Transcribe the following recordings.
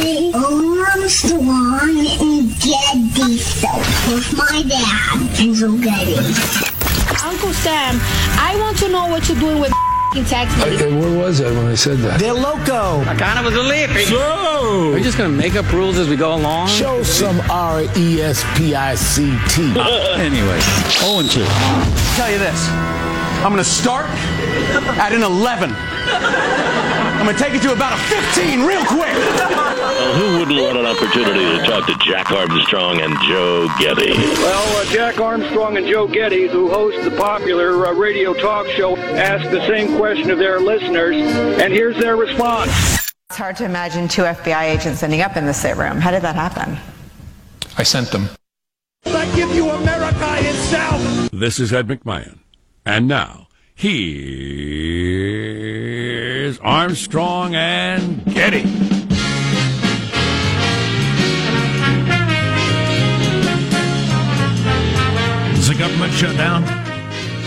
The Armstrong and Getty Show with my dad, Angel Getty. Uncle Sam, I want to know what you're doing with tax money. Hey, where was I when I said that? They're loco. I kind of was a lippy. So, Are you just going to make up rules as we go along? show some R E S P I C T. Anyway, 0 and 2. tell you this. I'm going to start at an 11. I'm going to take you to about a 15 real quick. Well, who wouldn't want an opportunity to talk to Jack Armstrong and Joe Getty? Well, uh, Jack Armstrong and Joe Getty, who host the popular uh, radio talk show, asked the same question of their listeners, and here's their response. It's hard to imagine two FBI agents ending up in the same room. How did that happen? I sent them. I give you America itself. This is Ed McMahon. And now, here's Armstrong and Getty. Is the government shut down?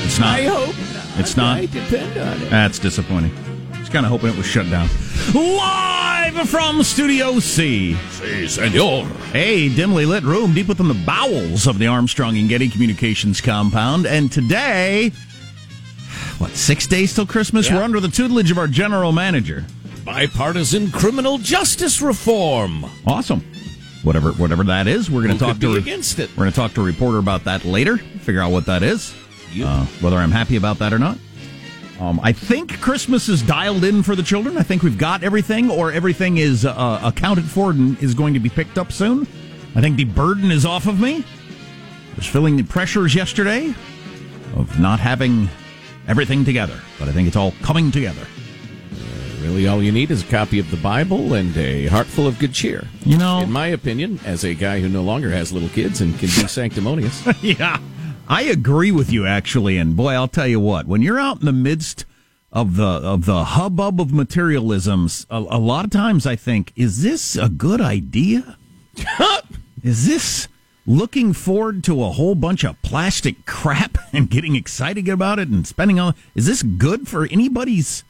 It's not. I hope not. It's not? I depend on it. That's disappointing. Just kind of hoping it was shut down. Live from Studio C. Si, senor. A dimly lit room deep within the bowels of the Armstrong and Getty Communications compound. And today, what, six days till Christmas? Yeah. We're under the tutelage of our general manager. Bipartisan criminal justice reform. Awesome. Whatever, whatever that is, we're going to talk to against it? We're going to talk to a reporter about that later. Figure out what that is. You- Uh, whether I'm happy about that or not. Um, I think Christmas is dialed in for the children. I think we've got everything, or everything is uh, accounted for and is going to be picked up soon. I think the burden is off of me. I was feeling the pressures yesterday of not having everything together, but I think it's all coming together. Uh, really, all you need is a copy of the Bible and a heart full of good cheer. You know, In my opinion, as a guy who no longer has little kids and can be sanctimonious, yeah, I agree with you actually. And boy, I'll tell you what, when you're out in the midst of the of the hubbub of materialisms, a, a lot of times I think, is this a good idea? is this looking forward to a whole bunch of plastic crap and getting excited about it and spending all? Is this good for anybody's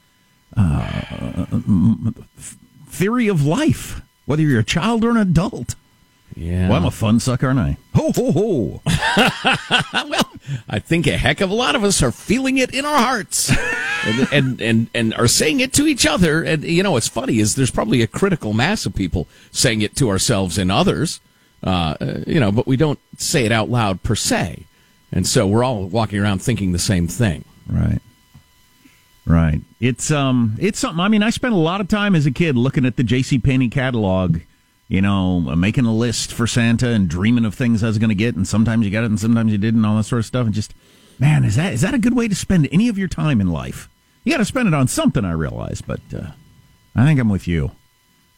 uh, theory of life? Whether you're a child or an adult. yeah. Well, I'm a fun sucker, aren't I? Ho ho ho! well, I think a heck of a lot of us are feeling it in our hearts, and, and and and are saying it to each other. And you know, what's funny is there's probably a critical mass of people saying it to ourselves and others. Uh, you know, but we don't say it out loud per se, and so we're all walking around thinking the same thing. Right. Right. It's um it's something I mean I spent a lot of time as a kid looking at the JC Penney catalog, you know, uh, making a list for Santa and dreaming of things I was going to get and sometimes you got it and sometimes you didn't all that sort of stuff and just man, is that is that a good way to spend any of your time in life? You got to spend it on something, I realize, but uh, I think I'm with you.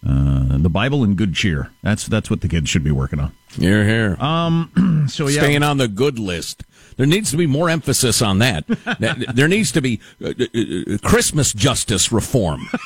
Uh, the Bible and good cheer. That's that's what the kids should be working on. Here, here. Um so yeah. Staying on the good list. There needs to be more emphasis on that. There needs to be uh, uh, Christmas justice reform.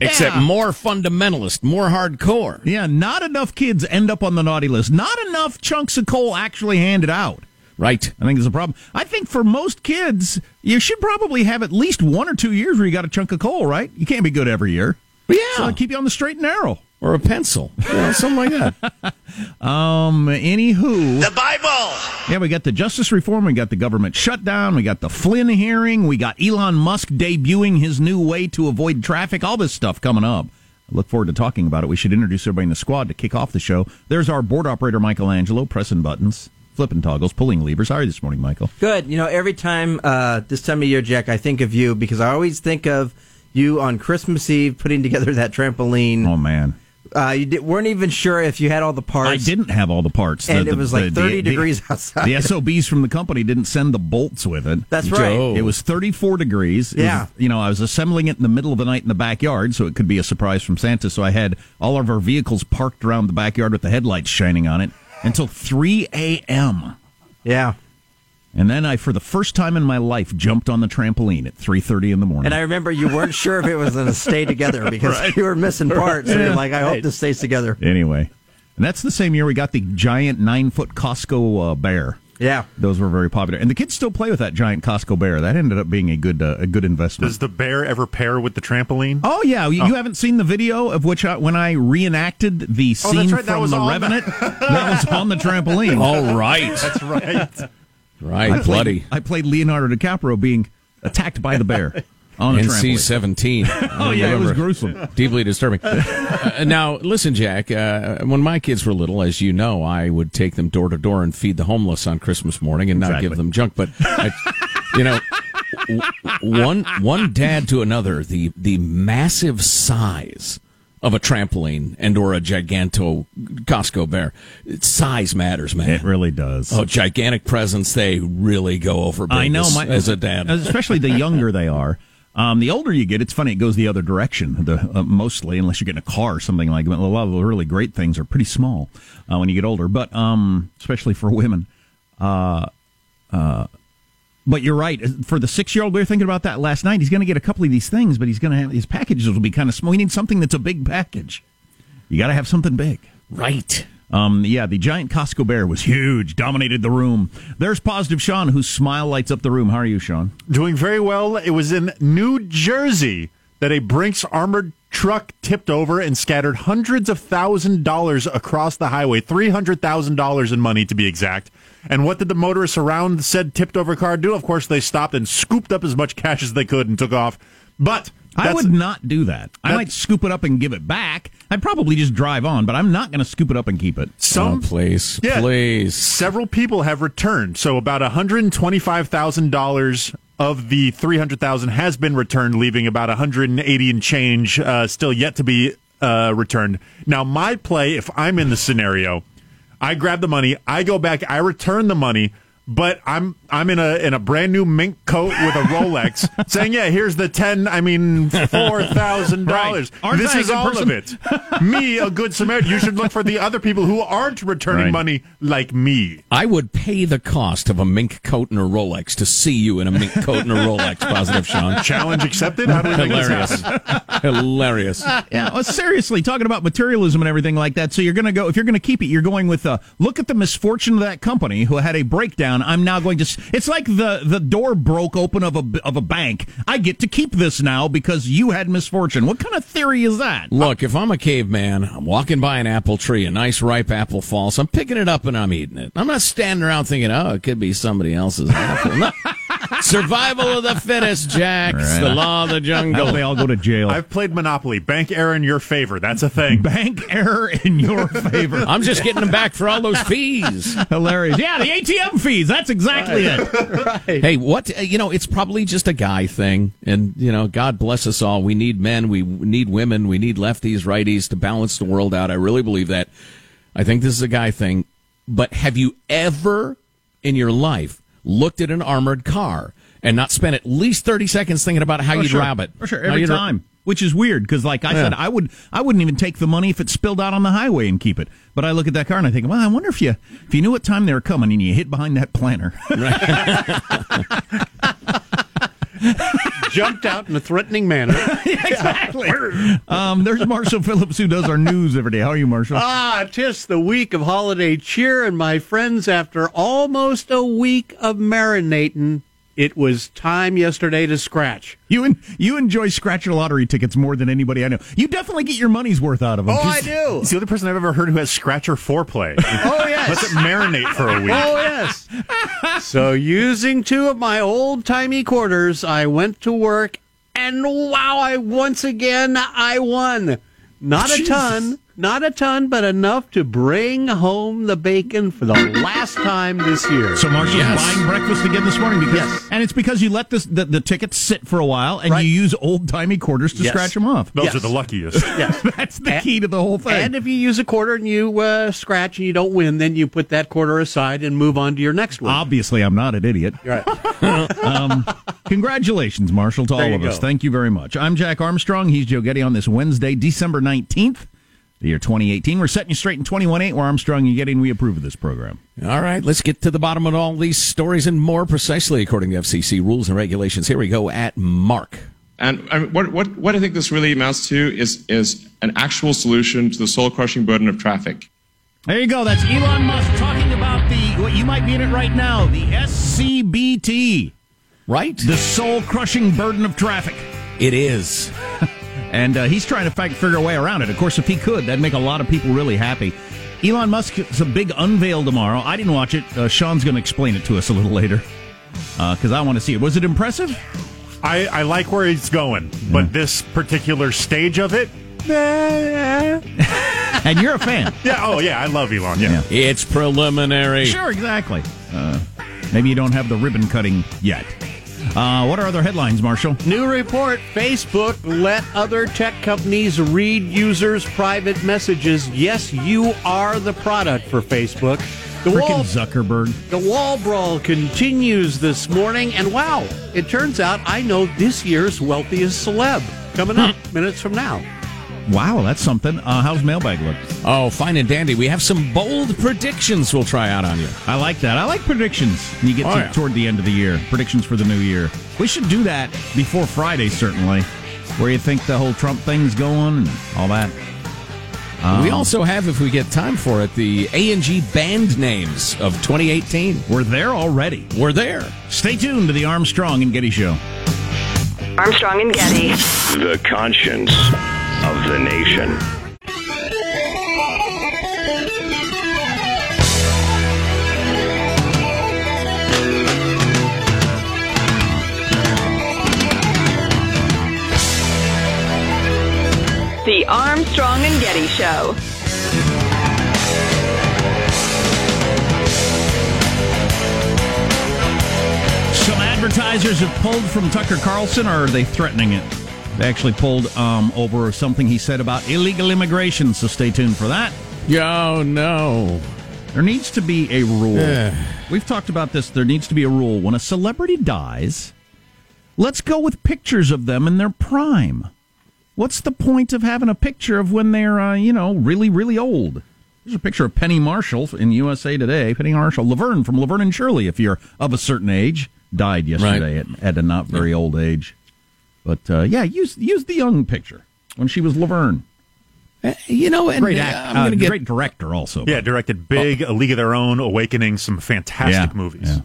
Except Yeah. more fundamentalist, more hardcore. Yeah, not enough kids end up on the naughty list. Not enough chunks of coal actually handed out. Right. I think there's a problem. I think for most kids, you should probably have at least one or two years where you got a chunk of coal, right? You can't be good every year. Yeah. So I keep you on the straight and narrow. or a pencil. You know, something like that. Um, anywho. The Bible! Yeah, we got the justice reform, we got the government shutdown, we got the Flynn hearing, we got Elon Musk debuting his new way to avoid traffic, all this stuff coming up. I look forward to talking about it. We should introduce everybody in the squad to kick off the show. There's our board operator, Michelangelo, pressing buttons, flipping toggles, pulling levers. How are you this morning, Michael? Good. You know, every time uh, this time of year, Jack, I think of you because I always think of you on Christmas Eve putting together that trampoline. Oh, man. Uh, you di- weren't even sure if you had all the parts. I didn't have all the parts. And The- it was like the- 30 the- degrees outside. The SOBs from the company didn't send the bolts with it. That's right. Joe. It was 34 degrees. It was- Yeah. you know, I was assembling it in the middle of the night in the backyard, so it could be a surprise from Santa. So I had all of our vehicles parked around the backyard with the headlights shining on it until 3 a.m. Yeah. And then I, for the first time in my life, jumped on the trampoline at 3.30 in the morning. And I remember you weren't sure if it was going to stay together because you were missing parts. And you're like, I hope this stays together. Anyway, and that's the same year we got the giant nine foot Costco uh, bear. Yeah. Those were very popular, and the kids still play with that giant Costco bear. That ended up being a good uh, a good investment. Does the bear ever pair with the trampoline? Oh yeah, you, you haven't seen the video of which I, when I reenacted the Oh, scene that's right, that from was The on Revenant. that was on the trampoline. All right. That's right. Right, I played, bloody. I played Leonardo DiCaprio being attacked by the bear on a NC seventeen. Oh yeah, it was gruesome. Deeply disturbing. Uh, now, listen, Jack. Uh, when my kids were little, as you know, I would take them door to door and feed the homeless on Christmas morning, and not give them junk. But I, you know, one one dad to another, the the massive size of a trampoline and or a giganto Costco bear. Size matters, man. It really does. Oh, gigantic presents, they really go over I know, as, my, as a dad. especially the younger they are. Um, the older you get, it's funny. It goes the other direction. The uh, mostly, unless you get in a car or something like that. A lot of the really great things are pretty small uh, when you get older, but um, especially for women. Uh, uh, but you're right. For the six year old, we were thinking about that last night. He's going to get a couple of these things, but he's going to have his packages will be kind of small. We need something that's a big package. You got to have something big. Right. Um, yeah, the giant Costco bear was huge, dominated the room. There's positive Sean, whose smile lights up the room. How are you, Sean? Doing very well. It was in New Jersey that a Brinks armored truck tipped over and scattered hundreds of thousand dollars across the highway, three hundred thousand dollars in money to be exact. And what did the motorists around said tipped over car do? Of course, they stopped and scooped up as much cash as they could and took off. But I would not do that. I might scoop it up and give it back. I'd probably just drive on, but I'm not going to scoop it up and keep it. Some oh, please, Yeah. please. Several people have returned. So about $125,000 of the 300,000 has been returned, leaving about 180 and change uh, still yet to be uh, returned. Now, my play, if I'm in the scenario, I grab the money, I go back, I return the money, but I'm I'm in a in a brand new mink coat with a Rolex, saying, "Yeah, here's the ten. I mean, four thousand dollars. This is all person? of it. Me, a good Samaritan. You should look for the other people who aren't returning Right. money like me. I would pay the cost of a mink coat and a Rolex to see you in a mink coat and a Rolex. Positive, Sean. Challenge accepted. How do we Hilarious. Hilarious. Yeah, well, seriously, talking about materialism and everything like that. So you're going to go if you're going to keep it, you're going with uh, look at the misfortune of that company who had a breakdown. I'm now going to. It's like the the door broke open of a of a bank. I get to keep this now because you had misfortune. What kind of theory is that? Look, if I'm a caveman, I'm walking by an apple tree, a nice ripe apple falls, I'm picking it up and I'm eating it. I'm not standing around thinking, oh, it could be somebody else's apple. No. Survival of the fittest, Jack. It's the law of the How jungle. they all go to jail. I've played Monopoly. Bank error in your favor. That's a thing. Bank error in your favor. I'm just getting them back for all those fees. Hilarious. Yeah, the ATM fees. That's exactly it. Right. Hey, what? uh, You know, it's probably just a guy thing. And, you know, God bless us all. We need men. We need women. We need lefties, righties to balance the world out. I really believe that. I think this is a guy thing. But have you ever in your life looked at an armored car and not spent at least 30 seconds thinking about how Oh, you'd sure. rob it? For sure, every time. Which is weird because, like I Yeah. said, I would I wouldn't even take the money if it spilled out on the highway and keep it. But I look at that car and I think, well, I wonder if you if you knew what time they were coming and you hit behind that planter. Jumped out in a threatening manner. exactly. um, there's Marshall Phillips who does our news every day. How are you, Marshall? Ah, tis the week of holiday cheer, and my friends, after almost a week of marinating, it was time yesterday to scratch. You en- you enjoy scratcher lottery tickets more than anybody I know. You definitely get your money's worth out of them. Oh, I do. He's the only person I've ever heard who has scratcher foreplay. Oh, yes. Let's it marinate for a week. Oh, yes. so, using two of my old timey quarters, I went to work, and wow, I once again I won. Not a Jesus. ton, not a ton, but enough to bring home the bacon for the last time this year. So Marshall's Yes. buying breakfast again this morning because, Yes. and it's because you let this, the the tickets sit for a while and Right. you use old timey quarters to Yes. scratch them off. Those Yes. are the luckiest. yes. That's the key to the whole thing. And if you use a quarter and you uh, scratch and you don't win, then you put that quarter aside and move on to your next one. Obviously, I'm not an idiot. Right. Um, congratulations, Marshall, to all of you us. Thank you very much. I'm Jack Armstrong. He's Joe Getty on this Wednesday, December 19th, the year 2018. We're setting you straight in 21.8. We're Armstrong and Getty. we approve of this program. All right, let's get to the bottom of all these stories and more precisely according to FCC rules and regulations. Here we go at Mark. And I mean, what, what, what I think this really amounts to is, is an actual solution to the soul crushing burden of traffic. There you go. That's Elon Musk talking about the what you might be in it right now, the SCBT, right? The soul crushing burden of traffic. It is. and uh, he's trying to fi- figure a way around it. Of course, if he could, that'd make a lot of people really happy. Elon Musk's a big unveil tomorrow. I didn't watch it. Uh, Sean's going to explain it to us a little later because I want to see it. Was it impressive? I, I like where he's going, but this particular stage of it, and you're a fan. yeah. Oh, yeah. I love Elon. Yeah. It's preliminary. Sure, exactly. Uh, maybe you don't have the ribbon cutting yet. Uh, what are other headlines, Marshall? New report Facebook let other tech companies read users' private messages. Yes, you are the product for Facebook. The Frickin' wall, Zuckerberg. the wall brawl continues this morning, and wow, it turns out I know this year's wealthiest celeb coming up minutes from now. Wow, that's something. Uh, how's mailbag look? Oh, fine and dandy. We have some bold predictions we'll try out on you. I like that. I like predictions. You get Oh, to, yeah. toward the end of the year. Predictions for the new year. We should do that before Friday, certainly. Where you think the whole Trump thing's going and all that. we Um, also have, if we get time for it, the A&G band names of 2018. We're there already. We're there. Stay tuned to the Armstrong and Getty Show. Armstrong and Getty. The conscience of the nation. The Armstrong and Getty Show. Some advertisers have pulled from Tucker Carlson, or are they threatening it? They actually pulled um, over something he said about illegal immigration, so stay tuned for that. Oh, no. There needs to be a rule. We've talked about this. There needs to be a rule. When a celebrity dies, let's go with pictures of them in their prime. What's the point of having a picture of when they're, uh, you know, really, really old? There's a picture of Penny Marshall in USA Today. Penny Marshall, Laverne from Laverne and Shirley, if you're of a certain age, died yesterday at, at a not very old age. But uh, yeah, use use the young picture when she was Laverne. Eh, You know, and Great uh, act, I'm uh, going to get great director also. Yeah, directed Big, A League of Their Own, Awakening, some fantastic Yeah, movies.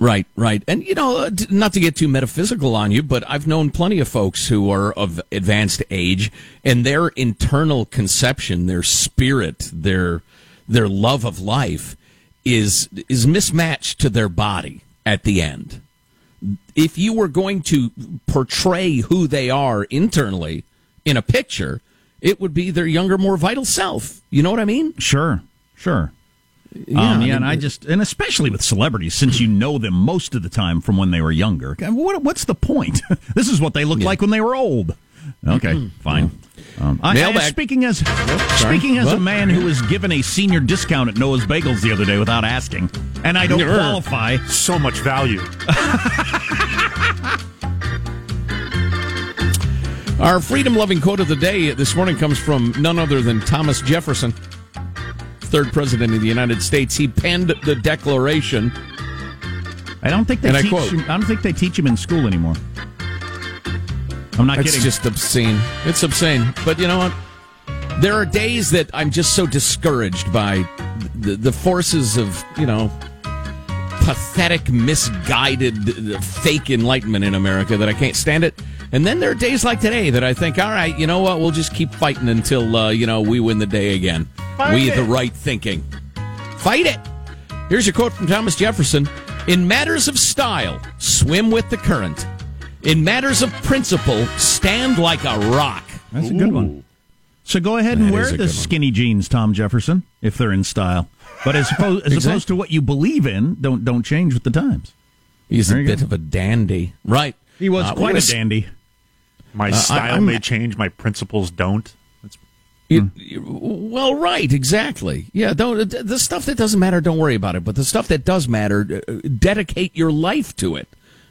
Right, right. And, you know, uh, not to get too metaphysical on you, but I've known plenty of folks who are of advanced age and their internal conception, their spirit, their, their love of life is, is mismatched to their body at the end. If you were going to portray who they are internally in a picture, it would be their younger, more vital self. You know what I mean? Sure, sure. Yeah, um, I yeah, mean, and I just, and especially with celebrities, since you know them most of the time from when they were younger. What, what's the point? this is what they looked like when they were old. Okay, fine. Um, I, I, speaking as speaking as a man who was given a senior discount at Noah's Bagels the other day without asking, and I don't Grr. qualify. So much value. Our freedom loving quote of the day this morning comes from none other than Thomas Jefferson, third president of the United States. He penned the Declaration. I don't think they And I quote- him, I don't think they teach him in school anymore. I'm not It's kidding. It's just obscene. It's obscene. But you know what? There are days that I'm just so discouraged by the, the forces of, you know, pathetic, misguided, fake enlightenment in America that I can't stand it. And then there are days like today that I think, all right, you know what? We'll just keep fighting until, uh, you know, we win the day again. Fight we it. the right thinking. Fight it. Here's your quote from Thomas Jefferson In matters of style, swim with the current. In matters of principle, stand like a rock. That's a good one. So go ahead and That wear is a the good one. skinny jeans, Tom Jefferson, if they're in style. But as opposed, as opposed to what you believe in, don't don't change with the times. He's There a you bit go. of a dandy. Right. He was Uh, quite gonna a s- dandy. My Uh, style I'm- may change, my principles don't. That's You- you- well, right, exactly. Yeah, don't the stuff that doesn't matter. Don't worry about it. But the stuff that does matter, uh, dedicate your life to it.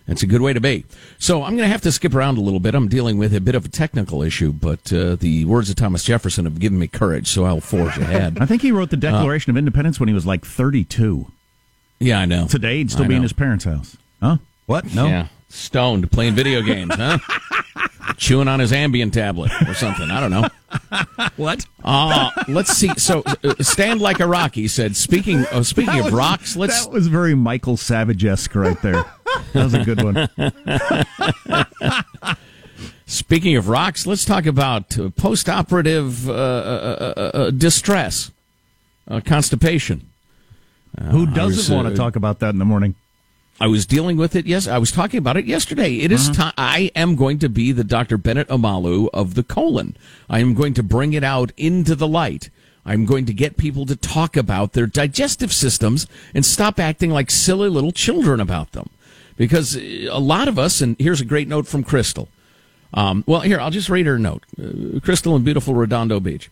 That's a good way to be. So I'm going to have to skip around a little bit. I'm dealing with a bit of a technical issue, but uh, the words of Thomas Jefferson have given me courage, so I'll forge ahead. I think he wrote the Declaration of Independence when he was like 32. yeah, I know. Today, he'd still I be in his parents' house. Huh? What? No. Yeah, stoned playing video games, huh? Chewing on his Ambien tablet or something. I don't know. what? Uh, let's see. So, uh, stand like a rock. He said. Speaking of speaking That of rocks, let's. That was very Michael Savage esque right there. That was a good one. Speaking of rocks, let's talk about uh, post-operative uh, uh, uh, uh, distress, uh, constipation. Uh, Who was, doesn't want to talk about that in the morning? I was dealing with it. Yes, I was talking about it yesterday. It is Uh-huh. time. I am going to be the Dr. Bennet Omalu of the colon. I am going to bring it out into the light. I'm going to get people to talk about their digestive systems and stop acting like silly little children about them. Because uh, a lot of us, and here's a great note from Crystal. Um, well, here, I'll just read her note. Uh, Crystal in beautiful Redondo Beach.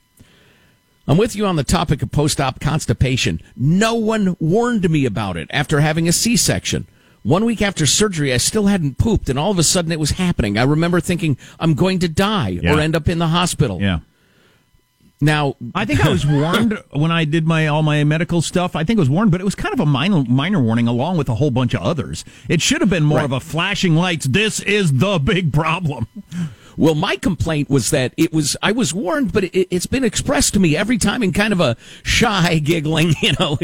I'm with you on the topic of post op constipation. No one warned me about it after having a C section. One week after surgery, I still hadn't pooped, and all of a sudden it was happening. I remember thinking, I'm going to die Yeah. or end up in the hospital. Yeah. Now, I think I was warned when I did my all my medical stuff. I think I was warned, but it was kind of a minor minor warning along with a whole bunch of others. It should have been more Right. of a flashing lights. This is the big problem. Well, my complaint was that it was I was warned, but it, it's been expressed to me every time in kind of a shy, giggling. You know,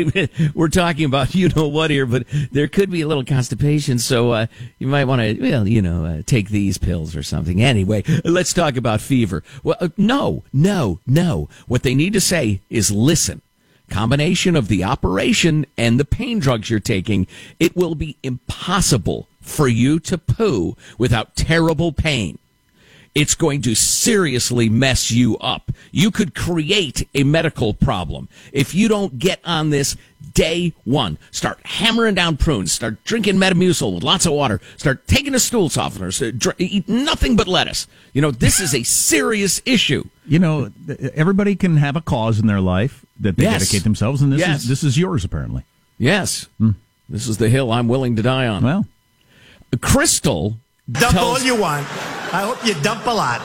we're talking about you know what here, but there could be a little constipation, so uh, you might want to, well, you know, uh, take these pills or something. Anyway, let's talk about fever. Well, uh, no, no, no. What they need to say is listen. Combination of the operation and the pain drugs you're taking, it will be impossible for you to poo without terrible pain it's going to seriously mess you up. You could create a medical problem if you don't get on this day one. Start hammering down prunes. Start drinking Metamucil with lots of water. Start taking a stool softener. So uh, dr- eat nothing but lettuce. You know, this is a serious issue. You know, everybody can have a cause in their life that they Yes. dedicate themselves, and this Yes. is this is yours apparently. Yes. Hmm. This is the hill I'm willing to die on. Well, Crystal. Dump tells- all you want. I hope you dump a lot.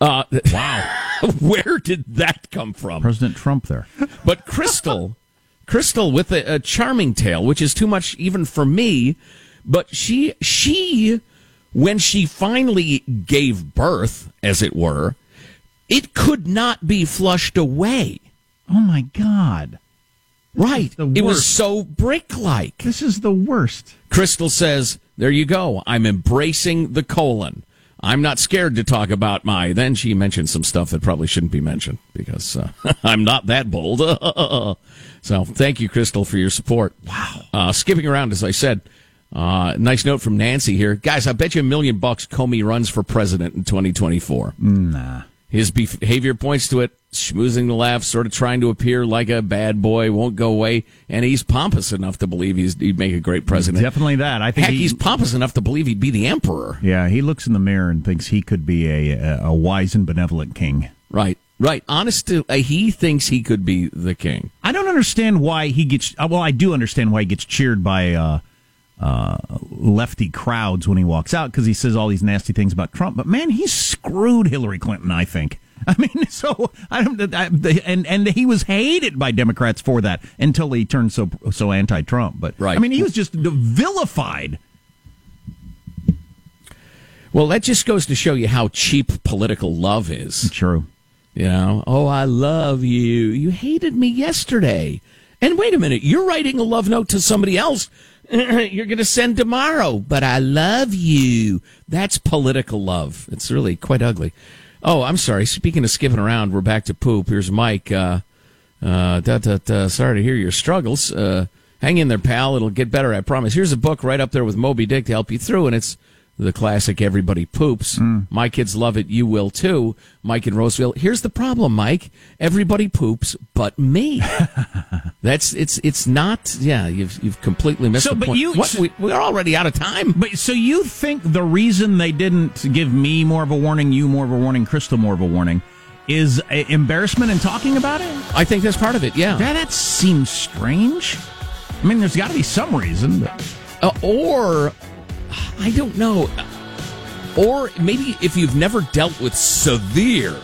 Uh, wow. Where did that come from? President Trump there. But Crystal, Crystal with a, a charming tale, which is too much even for me. But she, she, when she finally gave birth, as it were, it could not be flushed away. Oh my God! Right. It was so brick like. This is the worst. Crystal says, There you go. I'm embracing the colon. I'm not scared to talk about my. Then she mentioned some stuff that probably shouldn't be mentioned because uh, I'm not that bold. so thank you, Crystal, for your support. Wow. Uh, skipping around, as I said, uh, nice note from Nancy here. Guys, I bet you a million bucks Comey runs for president in 2024. Nah. His behavior points to it. Schmoozing the laugh, sort of trying to appear like a bad boy, won't go away, and he's pompous enough to believe he's, he'd make a great president. Definitely that. I think Heck, he- he's pompous enough to believe he'd be the emperor. Yeah, he looks in the mirror and thinks he could be a a, a wise and benevolent king. Right, right. Honest, to, uh, he thinks he could be the king. I don't understand why he gets. uh, Well, I do understand why he gets cheered by uh, uh, lefty crowds when he walks out because he says all these nasty things about Trump. But man, he screwed Hillary Clinton. I think. I mean, so I don't. I, and and he was hated by Democrats for that until he turned so so anti-Trump. But Right. I mean, he was just vilified. Well, that just goes to show you how cheap political love is. True. You know, oh, I love you. You hated me yesterday. And wait a minute, you're writing a love note to somebody else you're going to send tomorrow, but I love you. That's political love. It's really quite ugly. Oh, I'm sorry. Speaking of skipping around, we're back to poop. Here's Mike. Uh, uh, da, da, da, sorry to hear your struggles. Uh, hang in there, pal. It'll get better, I promise. Here's a book right up there with Moby Dick to help you through, and it's the classic Everybody Poops. My kids love it. You will too. Mike in Roseville. Here's the problem, Mike. Everybody poops but me. That's it's it's not. Yeah, you've you've completely missed So, the but point. you- what, we, we're already out of time. But so you think the reason they didn't give me more of a warning, you more of a warning, Crystal more of a warning, is a embarrassment in talking about it? I think that's part of it. Yeah. Yeah, that seems strange. I mean, there's got to be some reason. But... Uh, or I don't know. Or maybe if you've never dealt with severe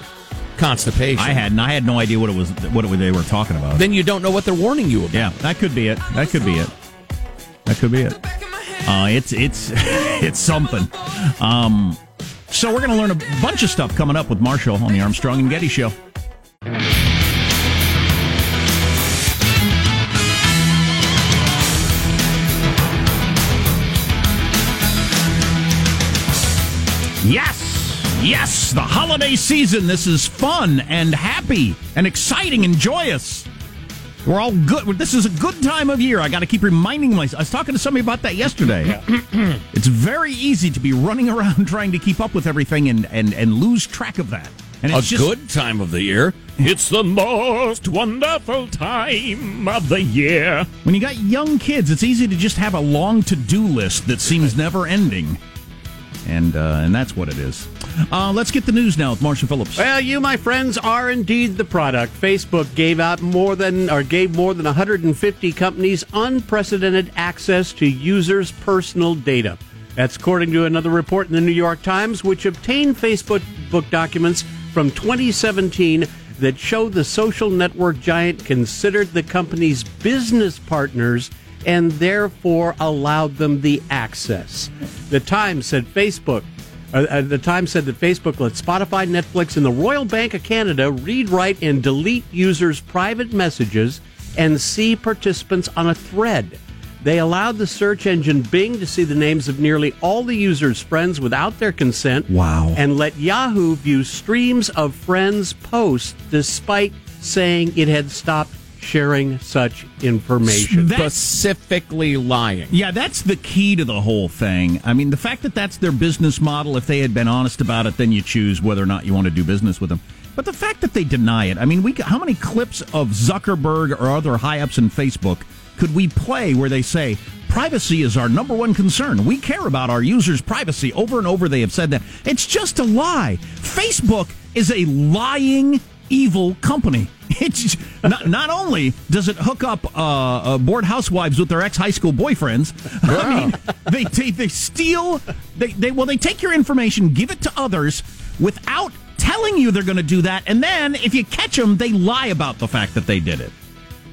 constipation, I hadn't. I had no idea what it was. What it, they were talking about. then you don't know what they're warning you about. yeah, that could be it. That could be it. That could be it. Uh, it's it's it's something. Um, So we're going to learn a bunch of stuff coming up with Marshall on the Armstrong and Getty Show. Yes, yes, the holiday season. This is fun and happy and exciting and joyous. We're all good. This is a good time of year. I got to keep reminding myself. I was talking to somebody about that yesterday. it's very easy to be running around trying to keep up with everything and, and, and lose track of that. And a just, good time of the year. It's the most wonderful time of the year. When you got young kids, it's easy to just have a long to do list that seems never ending. And uh, and that's what it is. Uh, let's get the news now with Marshall Phillips. Well, you, my friends, are indeed the product. Facebook gave out more than, or gave more than 150 companies unprecedented access to users' personal data. That's according to another report in the New York Times, which obtained Facebook book documents from 2017 that show the social network giant considered the company's business partners and therefore allowed them the access. The Times said Facebook uh, uh, the Times said that Facebook let Spotify, Netflix, and the Royal Bank of Canada read, write, and delete users' private messages and see participants on a thread. They allowed the search engine Bing to see the names of nearly all the users' friends without their consent. Wow. And let Yahoo view streams of friends' posts despite saying it had stopped sharing such information. Specifically lying. Yeah, that's the key to the whole thing. I mean, the fact that that's their business model, if they had been honest about it, then you choose whether or not you want to do business with them. But the fact that they deny it, I mean, we how many clips of Zuckerberg or other high ups in Facebook could we play where they say privacy is our number one concern? We care about our users' privacy. Over and over, they have said that. It's just a lie. Facebook is a lying, evil company. It's not, not only does it hook up uh, uh, bored housewives with their ex high school boyfriends. I mean, they, they they steal. They they well they take your information, give it to others without telling you they're going to do that, and then if you catch them, they lie about the fact that they did it.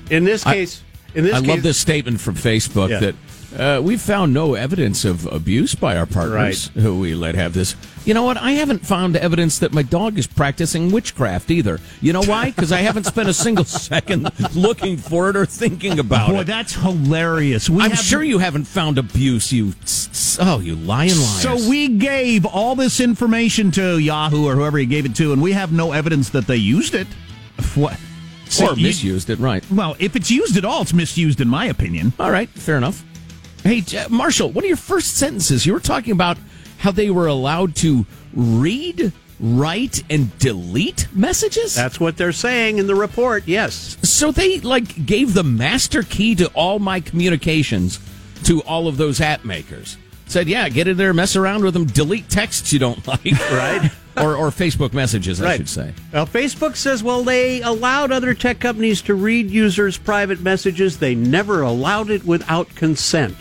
In this case, in this I case, love this statement from Facebook Yeah. that uh, we've found no evidence of abuse by our partners who we let have this. You know what? I haven't found evidence that my dog is practicing witchcraft either. You know why? Because I haven't spent a single second looking for it or thinking about Boy, it. Boy, that's hilarious. We I'm sure you haven't found abuse. You, oh, you lying liars. So we gave all this information to Yahoo or whoever he gave it to, and we have no evidence that they used it. What? or misused it, right? Well, if it's used at all, it's misused in my opinion. All right, fair enough. Hey, Marshall, one of your first sentences, you were talking about how they were allowed to read, write, and delete messages. That's what they're saying in the report. Yes. So they like gave the master key to all my communications to all of those app makers. Said, yeah, get in there, mess around with them, delete texts you don't like, right? or or Facebook messages, I Right. should say. Well, Facebook says, well, they allowed other tech companies to read users' private messages. They never allowed it without consent.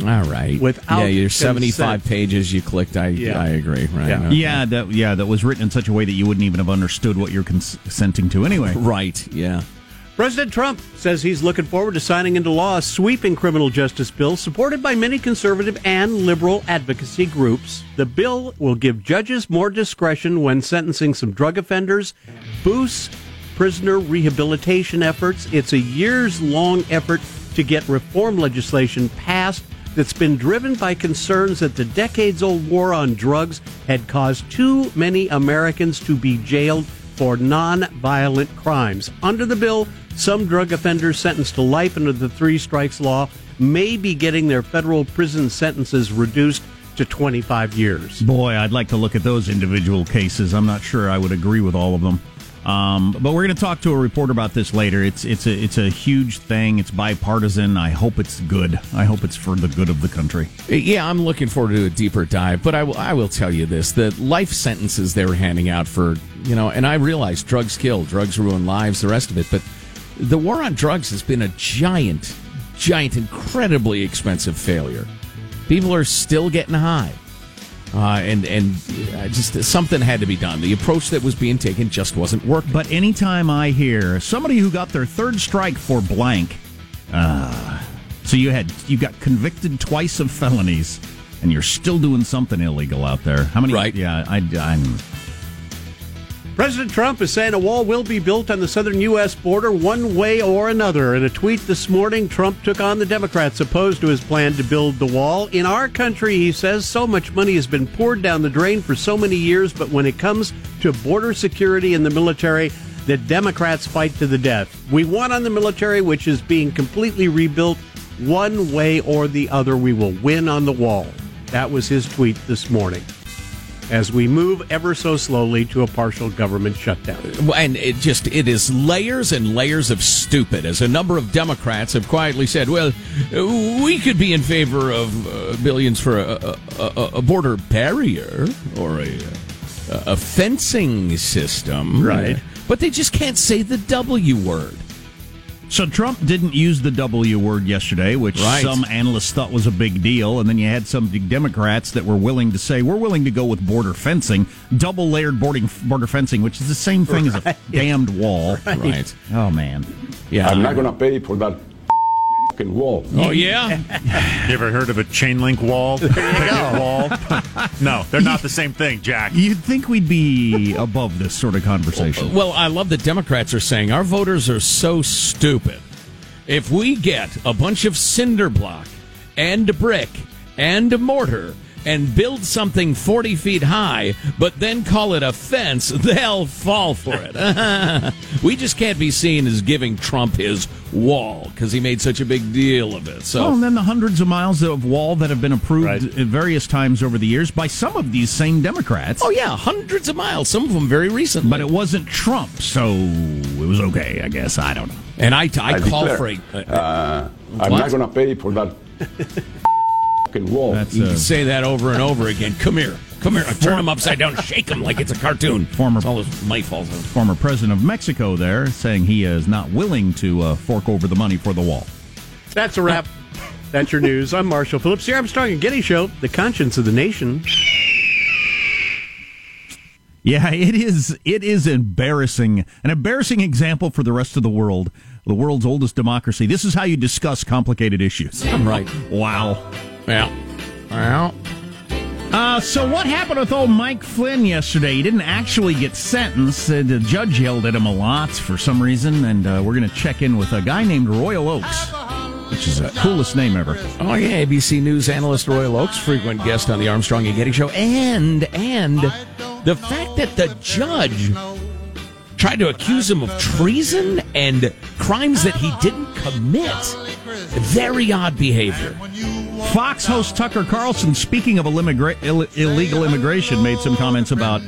All right. Without yeah, your seventy-five consent. pages you clicked. I Yeah. I agree. Right. Yeah. Okay. Yeah, that yeah, that was written in such a way that you wouldn't even have understood what you're consenting to anyway. Right. Yeah. President Trump says he's looking forward to signing into law a sweeping criminal justice bill supported by many conservative and liberal advocacy groups. The bill will give judges more discretion when sentencing some drug offenders, boosts prisoner rehabilitation efforts. It's a years long effort to get reform legislation passed that's been driven by concerns that the decades old war on drugs had caused too many Americans to be jailed for non-violent crimes. Under the bill, some drug offenders sentenced to life under the three strikes law may be getting their federal prison sentences reduced to 25 years. Boy, I'd like to look at those individual cases. I'm not sure I would agree with all of them. Um, but we're going to talk to a reporter about this later. It's it's a it's a huge thing. It's bipartisan. I hope it's good. I hope it's for the good of the country. Yeah, I'm looking forward to a deeper dive, but I will, I will tell you this: the life sentences they were handing out for, you know, and I realize drugs kill, drugs ruin lives, the rest of it, but the war on drugs has been a giant, giant, incredibly expensive failure. People are still getting high, uh, and and uh, just something had to be done. The approach that was being taken just wasn't working. But anytime I hear somebody who got their third strike for blank, uh, so you had you got convicted twice of felonies, and you're still doing something illegal out there. How many? Right. Yeah, I, I'm. President Trump is saying a wall will be built on the southern U.S. border one way or another. In a tweet this morning, Trump took on the Democrats opposed to his plan to build the wall. In our country, he says, so much money has been poured down the drain for so many years, but when it comes to border security and the military, the Democrats fight to the death. We won on the military, which is being completely rebuilt. One way or the other, we will win on the wall. That was his tweet this morning as we move ever so slowly to a partial government shutdown. And it just it is layers and layers of stupid. As a number of Democrats have quietly said, "Well, we could be in favor of uh, billions for a, a, a, border barrier or a, a fencing system, Right. But they just can't say the W word. So Trump didn't use the W word yesterday, which Right. some analysts thought was a big deal, and then you had some Democrats that were willing to say we're willing to go with border fencing, double layered boarding border fencing, which is the same thing as a damned wall. Right. Oh man. Yeah. I'm not going to pay for that fucking wall. Oh yeah. You ever heard of a chain link wall? Picket wall? No, they're not the same thing, Jack. You'd think we'd be above this sort of conversation. Well, I love that Democrats are saying our voters are so stupid. If we get a bunch of cinder block and brick and mortar and build something 40 feet high, but then call it a fence, they'll fall for it. we just can't be seen as giving Trump his wall because he made such a big deal of it. So Oh, and then the hundreds of miles of wall that have been approved at various times over the years by some of these same Democrats. Oh yeah, hundreds of miles. Some of them very recently. But it wasn't Trump, so it was okay, I guess. I don't know. And I, I, call declare, for a. Uh, I'm not going to pay for that fucking wall. That's You can say that over and over again. Come here. Come here. Turn him upside down. Shake him like it's a cartoon. Former- That's all his might falls on. former president of Mexico there saying he is not willing to uh, fork over the money for the wall. That's a wrap. That's your news. I'm Marshall Phillips, the Armstrong and Getty Show, the conscience of the nation. Yeah, it is. It is embarrassing. An embarrassing example for the rest of the world. The world's oldest democracy. This is how you discuss complicated issues. I'm right. Wow. Yeah. Well, Uh, so what happened with old Mike Flynn yesterday? He didn't actually get sentenced. Uh, the judge yelled at him a lot for some reason, and uh, we're going to check in with a guy named Royal Oakes, which is the coolest name ever. oh yeah, ABC News analyst Royal Oakes, frequent guest on the Armstrong and Getty Show, and and the fact that the judge tried to accuse him of treason and crimes that he didn't commit. Very odd behavior. Fox host Tucker Carlson, speaking of illimmigra- Ill- illegal immigration, made some comments about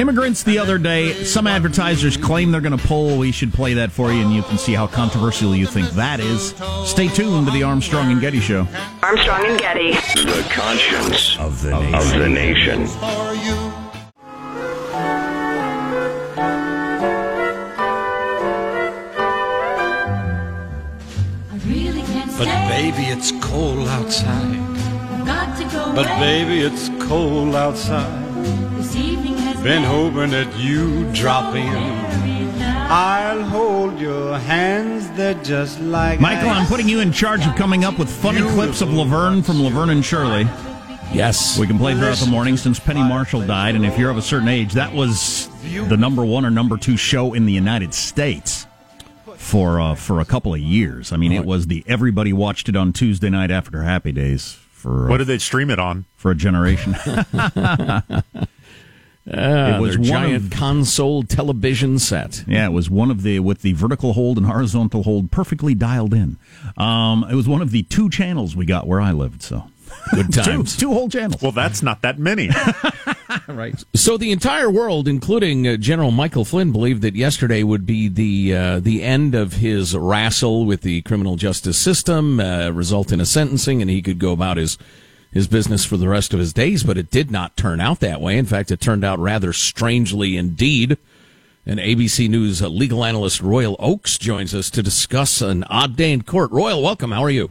immigrants the other day. Some advertisers claim they're going to pull. We should play that for you, and you can see how controversial you think that is. Stay tuned to the Armstrong and Getty Show. Armstrong and Getty. The conscience of the nation. Of the nation. But baby, it's cold outside. Got to go But away. baby, it's cold outside. This evening has Been hoping that you drop in. I'll hold your hands, they're just like Michael, I'm putting you in charge of coming up with funny clips of Laverne from Laverne and Shirley. Yes. We can play throughout the morning since Penny Marshall died, and if you're of a certain age, that was the number one or number two show in the United States for uh, for a couple of years. I mean, it was the everybody watched it on Tuesday night after Happy Days for uh, What did they stream it on? for a generation. Uh, It was one giant of- console television set. Yeah, it was one of the with the vertical hold and horizontal hold perfectly dialed in. Um, it was one of the two channels we got where I lived. So Good two, times. two whole channels. Well, that's not that many. right. So the entire world, including uh, General Michael Flynn, believed that yesterday would be the uh, the end of his wrestle with the criminal justice system, uh, result in a sentencing, and he could go about his his business for the rest of his days. But it did not turn out that way. In fact, it turned out rather strangely indeed. And ABC News uh, legal analyst Royal Oakes joins us to discuss an odd day in court. Royal, welcome. How are you?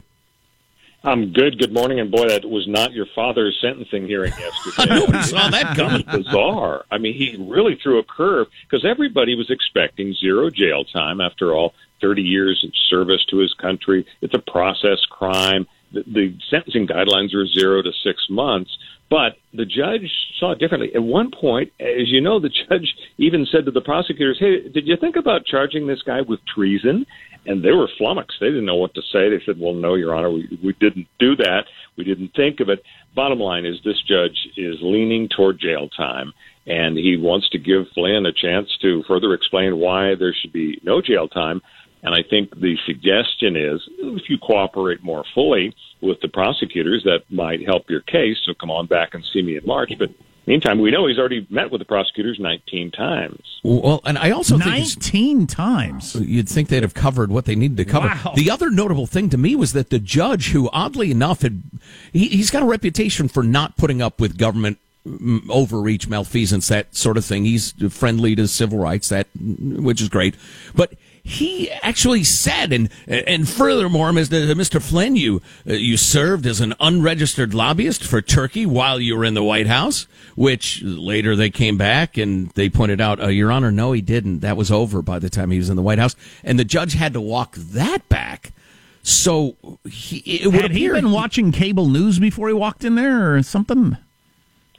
I'm good. Good morning. And boy, that was not your father's sentencing hearing yesterday. Nobody saw that coming. Bizarre. I mean, he really threw a curve because everybody was expecting zero jail time. After all, 30 years of service to his country. It's a process crime. The, sentencing guidelines are zero to six months. But the judge saw it differently. At one point, as you know, the judge even said to the prosecutors, "Hey, did you think about charging this guy with treason?" And they were flummoxed. They didn't know what to say. They said, "Well, no, Your Honor, we, we didn't do that. We didn't think of it." Bottom line is, this judge is leaning toward jail time, and he wants to give Flynn a chance to further explain why there should be no jail time. And I think the suggestion is if you cooperate more fully with the prosecutors, that might help your case. So come on back and see me in March. But meantime, we know he's already met with the prosecutors 19 times. Well, and I also think 19 times. You'd think they'd have covered what they needed to cover. Wow. The other notable thing to me was that the judge, who oddly enough had, he, he's got a reputation for not putting up with government mm, overreach, malfeasance, that sort of thing. He's friendly to civil rights, that which is great. But he actually said, and and furthermore, Mr. Mr. Flynn, you uh, you served as an unregistered lobbyist for Turkey while you were in the White House. Which later they came back and they pointed out, uh, Your Honor, no, he didn't. That was over by the time he was in the White House, and the judge had to walk that back. So he, it would Had he been watching cable news before he walked in there or something?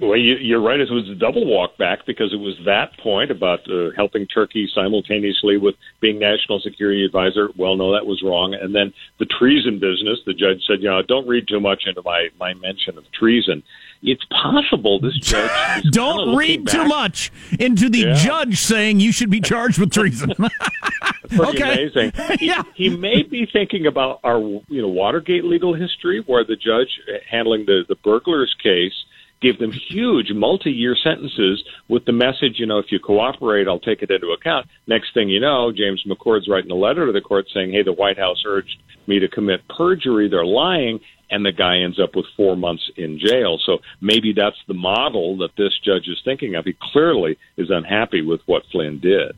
Well, you, you're right. It was a double walk back because it was that point about uh, helping Turkey simultaneously with being national security advisor. Well, no, that was wrong. And then the treason business. The judge said, "You know, don't read too much into my my mention of treason." It's possible this judge Don't read too back- much into the Yeah. judge saying you should be charged with treason. pretty Okay. amazing. He, he may be thinking about our, you know, Watergate legal history, where the judge handling the the burglars case gave them huge multi-year sentences with the message, you know, if you cooperate, I'll take it into account. Next thing you know, James McCord's writing a letter to the court saying, "Hey, the White House urged me to commit perjury. They're lying." And the guy ends up with four months in jail. So maybe that's the model that this judge is thinking of. He clearly is unhappy with what Flynn did.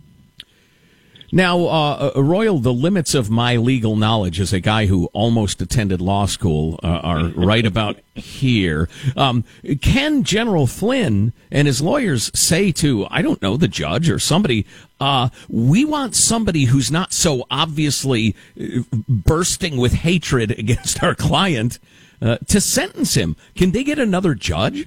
Now, uh, uh, Royal, the limits of my legal knowledge as a guy who almost attended law school uh, are right about here. Um, can General Flynn and his lawyers say to, I don't know, the judge or somebody, uh, we want somebody who's not so obviously uh, bursting with hatred against our client uh, to sentence him? Can they get another judge?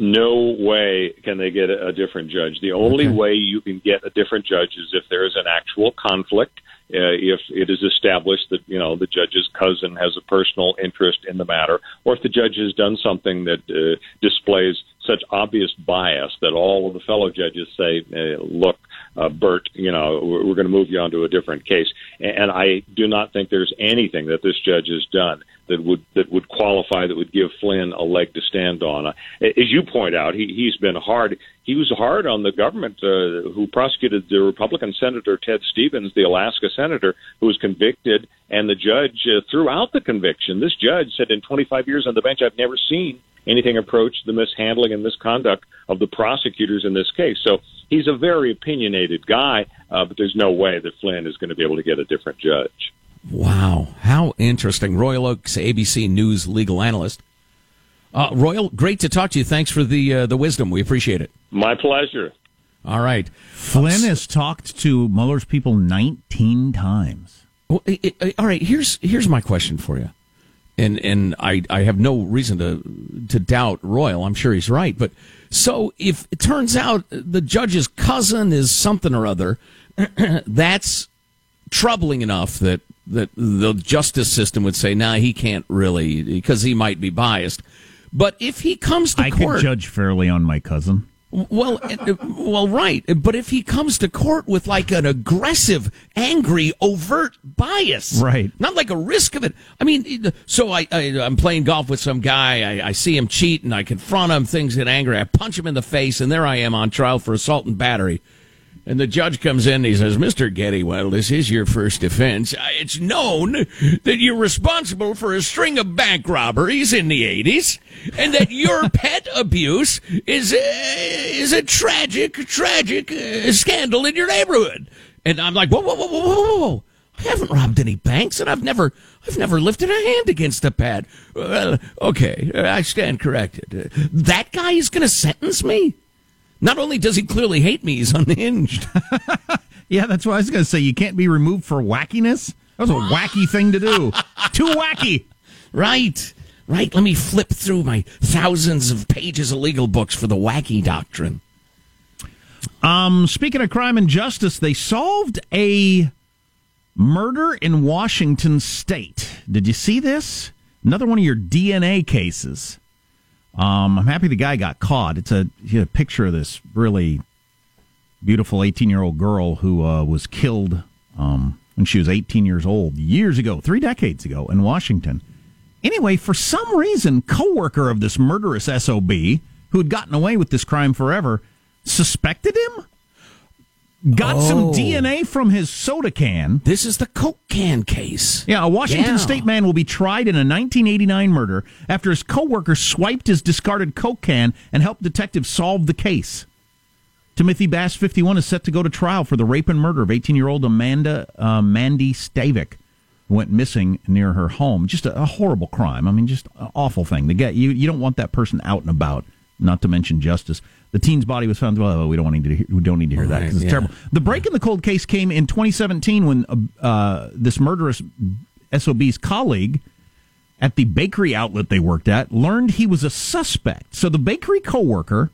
No way can they get a, a different judge. The only Okay. way you can get a different judge is if there is an actual conflict. Uh, if it is established that you know the judge's cousin has a personal interest in the matter, or if the judge has done something that uh, displays such obvious bias that all of the fellow judges say, uh, "Look, uh, Bert, you know, we're, we're going to move you on to a different case." And, and I do not think there's anything that this judge has done that would that would qualify that would give Flynn a leg to stand on. Uh, as you point out, he he's been hard. He was hard on the government uh, who prosecuted the Republican Senator Ted Stevens, the Alaska senator, who was convicted, and the judge uh, threw out the conviction. This judge said, "In 25 years on the bench, I've never seen anything approach the mishandling and misconduct of the prosecutors in this case." So he's a very opinionated guy, uh, but there's no way that Flynn is going to be able to get a different judge. Wow, how interesting. Royal Oakes ABC News legal analyst. Uh, Royal, great to talk to you. Thanks for the uh, the wisdom. We appreciate it. My pleasure. All right. Flynn has talked to Mueller's people 19 times. Well, i i all right. Here's here's my question for you, and and I I have no reason to to doubt Royal. I'm sure he's right. But so if it turns out the judge's cousin is something or other, that's troubling enough that that the justice system would say, nah, he can't really because he might be biased. But if he comes to court I court, could judge fairly on my cousin. well, well, right. But if he comes to court with like an aggressive, angry, overt bias, Right. Not like a risk of it. I mean, so I, I I'm playing golf with some guy. I, I see him cheat, and I confront him. Things get angry. I punch him in the face, and there I am on trial for assault and battery. And the judge comes in and he says, Mr. Getty, well, this is your first offense. Uh, It's known that you're responsible for a string of bank robberies in the 80s and that your pet abuse is a, is a tragic, tragic uh, scandal in your neighborhood. And I'm like, whoa, whoa, whoa, whoa, whoa, whoa. I haven't robbed any banks and I've never, I've never lifted a hand against a pet. Well, okay, uh, I stand corrected. Uh, That guy is going to sentence me? Not only does he clearly hate me, he's unhinged. Yeah, that's what I was going to say. You can't be removed for wackiness. That was a wacky thing to do. Too wacky. Right. Right. Let me flip through my thousands of pages of legal books for the wacky doctrine. Um, speaking of crime and justice, they solved a murder in Washington State. Did you see this? Another one of your DNA cases. Um, I'm happy the guy got caught. It's a, a picture of this really beautiful 18 year old girl who uh, was killed um, when she was 18 years old years ago, three decades ago in Washington. Anyway, for some reason, coworker of this murderous SOB who had gotten away with this crime forever suspected him. Got some Oh. DNA from his soda can. This is the Coke can case. Yeah, a Washington Yeah. State man will be tried in a 1989 murder after his coworker swiped his discarded Coke can and helped detectives solve the case. Timothy Bass, 51, is set to go to trial for the rape and murder of 18-year-old Amanda uh, Mandy Stavik, who went missing near her home. Just a, a horrible crime. I mean, just an awful thing. The guy, you you don't want that person out and about. Not to mention justice. The teen's body was found. Well, we don't need to. Hear, we don't need to hear that because it's yeah. terrible. The break in the cold case came in 2017 when uh, uh, this murderous SOB's colleague at the bakery outlet they worked at learned he was a suspect. So the bakery coworker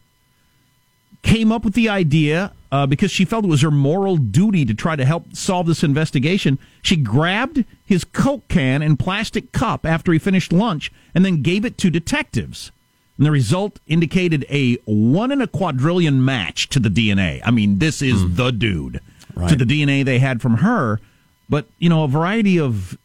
came up with the idea uh, because she felt it was her moral duty to try to help solve this investigation. She grabbed his Coke can and plastic cup after he finished lunch and then gave it to detectives. And the result indicated a one in a quadrillion match to the DNA. I mean, this is the dude Right. to the DNA they had from her. But, you know, a variety of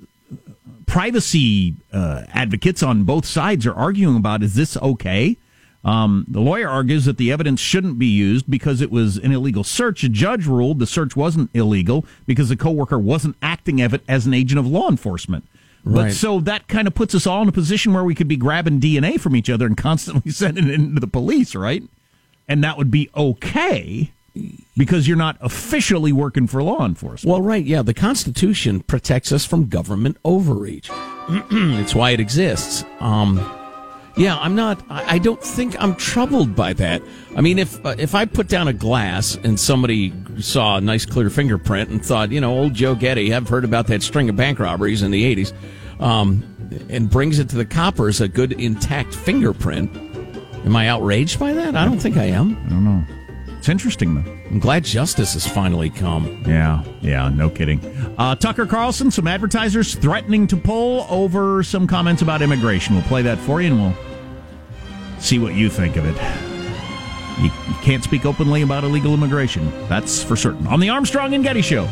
privacy uh, advocates on both sides are arguing about is this okay? Um, the lawyer argues that the evidence shouldn't be used because it was an illegal search. A judge ruled the search wasn't illegal because the coworker wasn't acting of it as an agent of law enforcement. But Right. so that kind of puts us all in a position where we could be grabbing DNA from each other and constantly sending it into the police, right? And that would be okay because you're not officially working for law enforcement. Well, right, yeah. The Constitution protects us from government overreach. it's why it exists. Um, yeah, I'm not. I don't think I'm troubled by that. I mean, if uh, if I put down a glass and somebody saw a nice clear fingerprint and thought, you know, old Joe Getty, I've heard about that string of bank robberies in the '80s, um, and brings it to the coppers a good intact fingerprint, am I outraged by that? I don't think I am. I don't know. It's interesting though. I'm glad justice has finally come. Yeah, yeah, no kidding. Uh, Tucker Carlson, some advertisers threatening to pull over some comments about immigration. We'll play that for you and we'll see what you think of it. You, you can't speak openly about illegal immigration. That's for certain. On the Armstrong and Getty Show.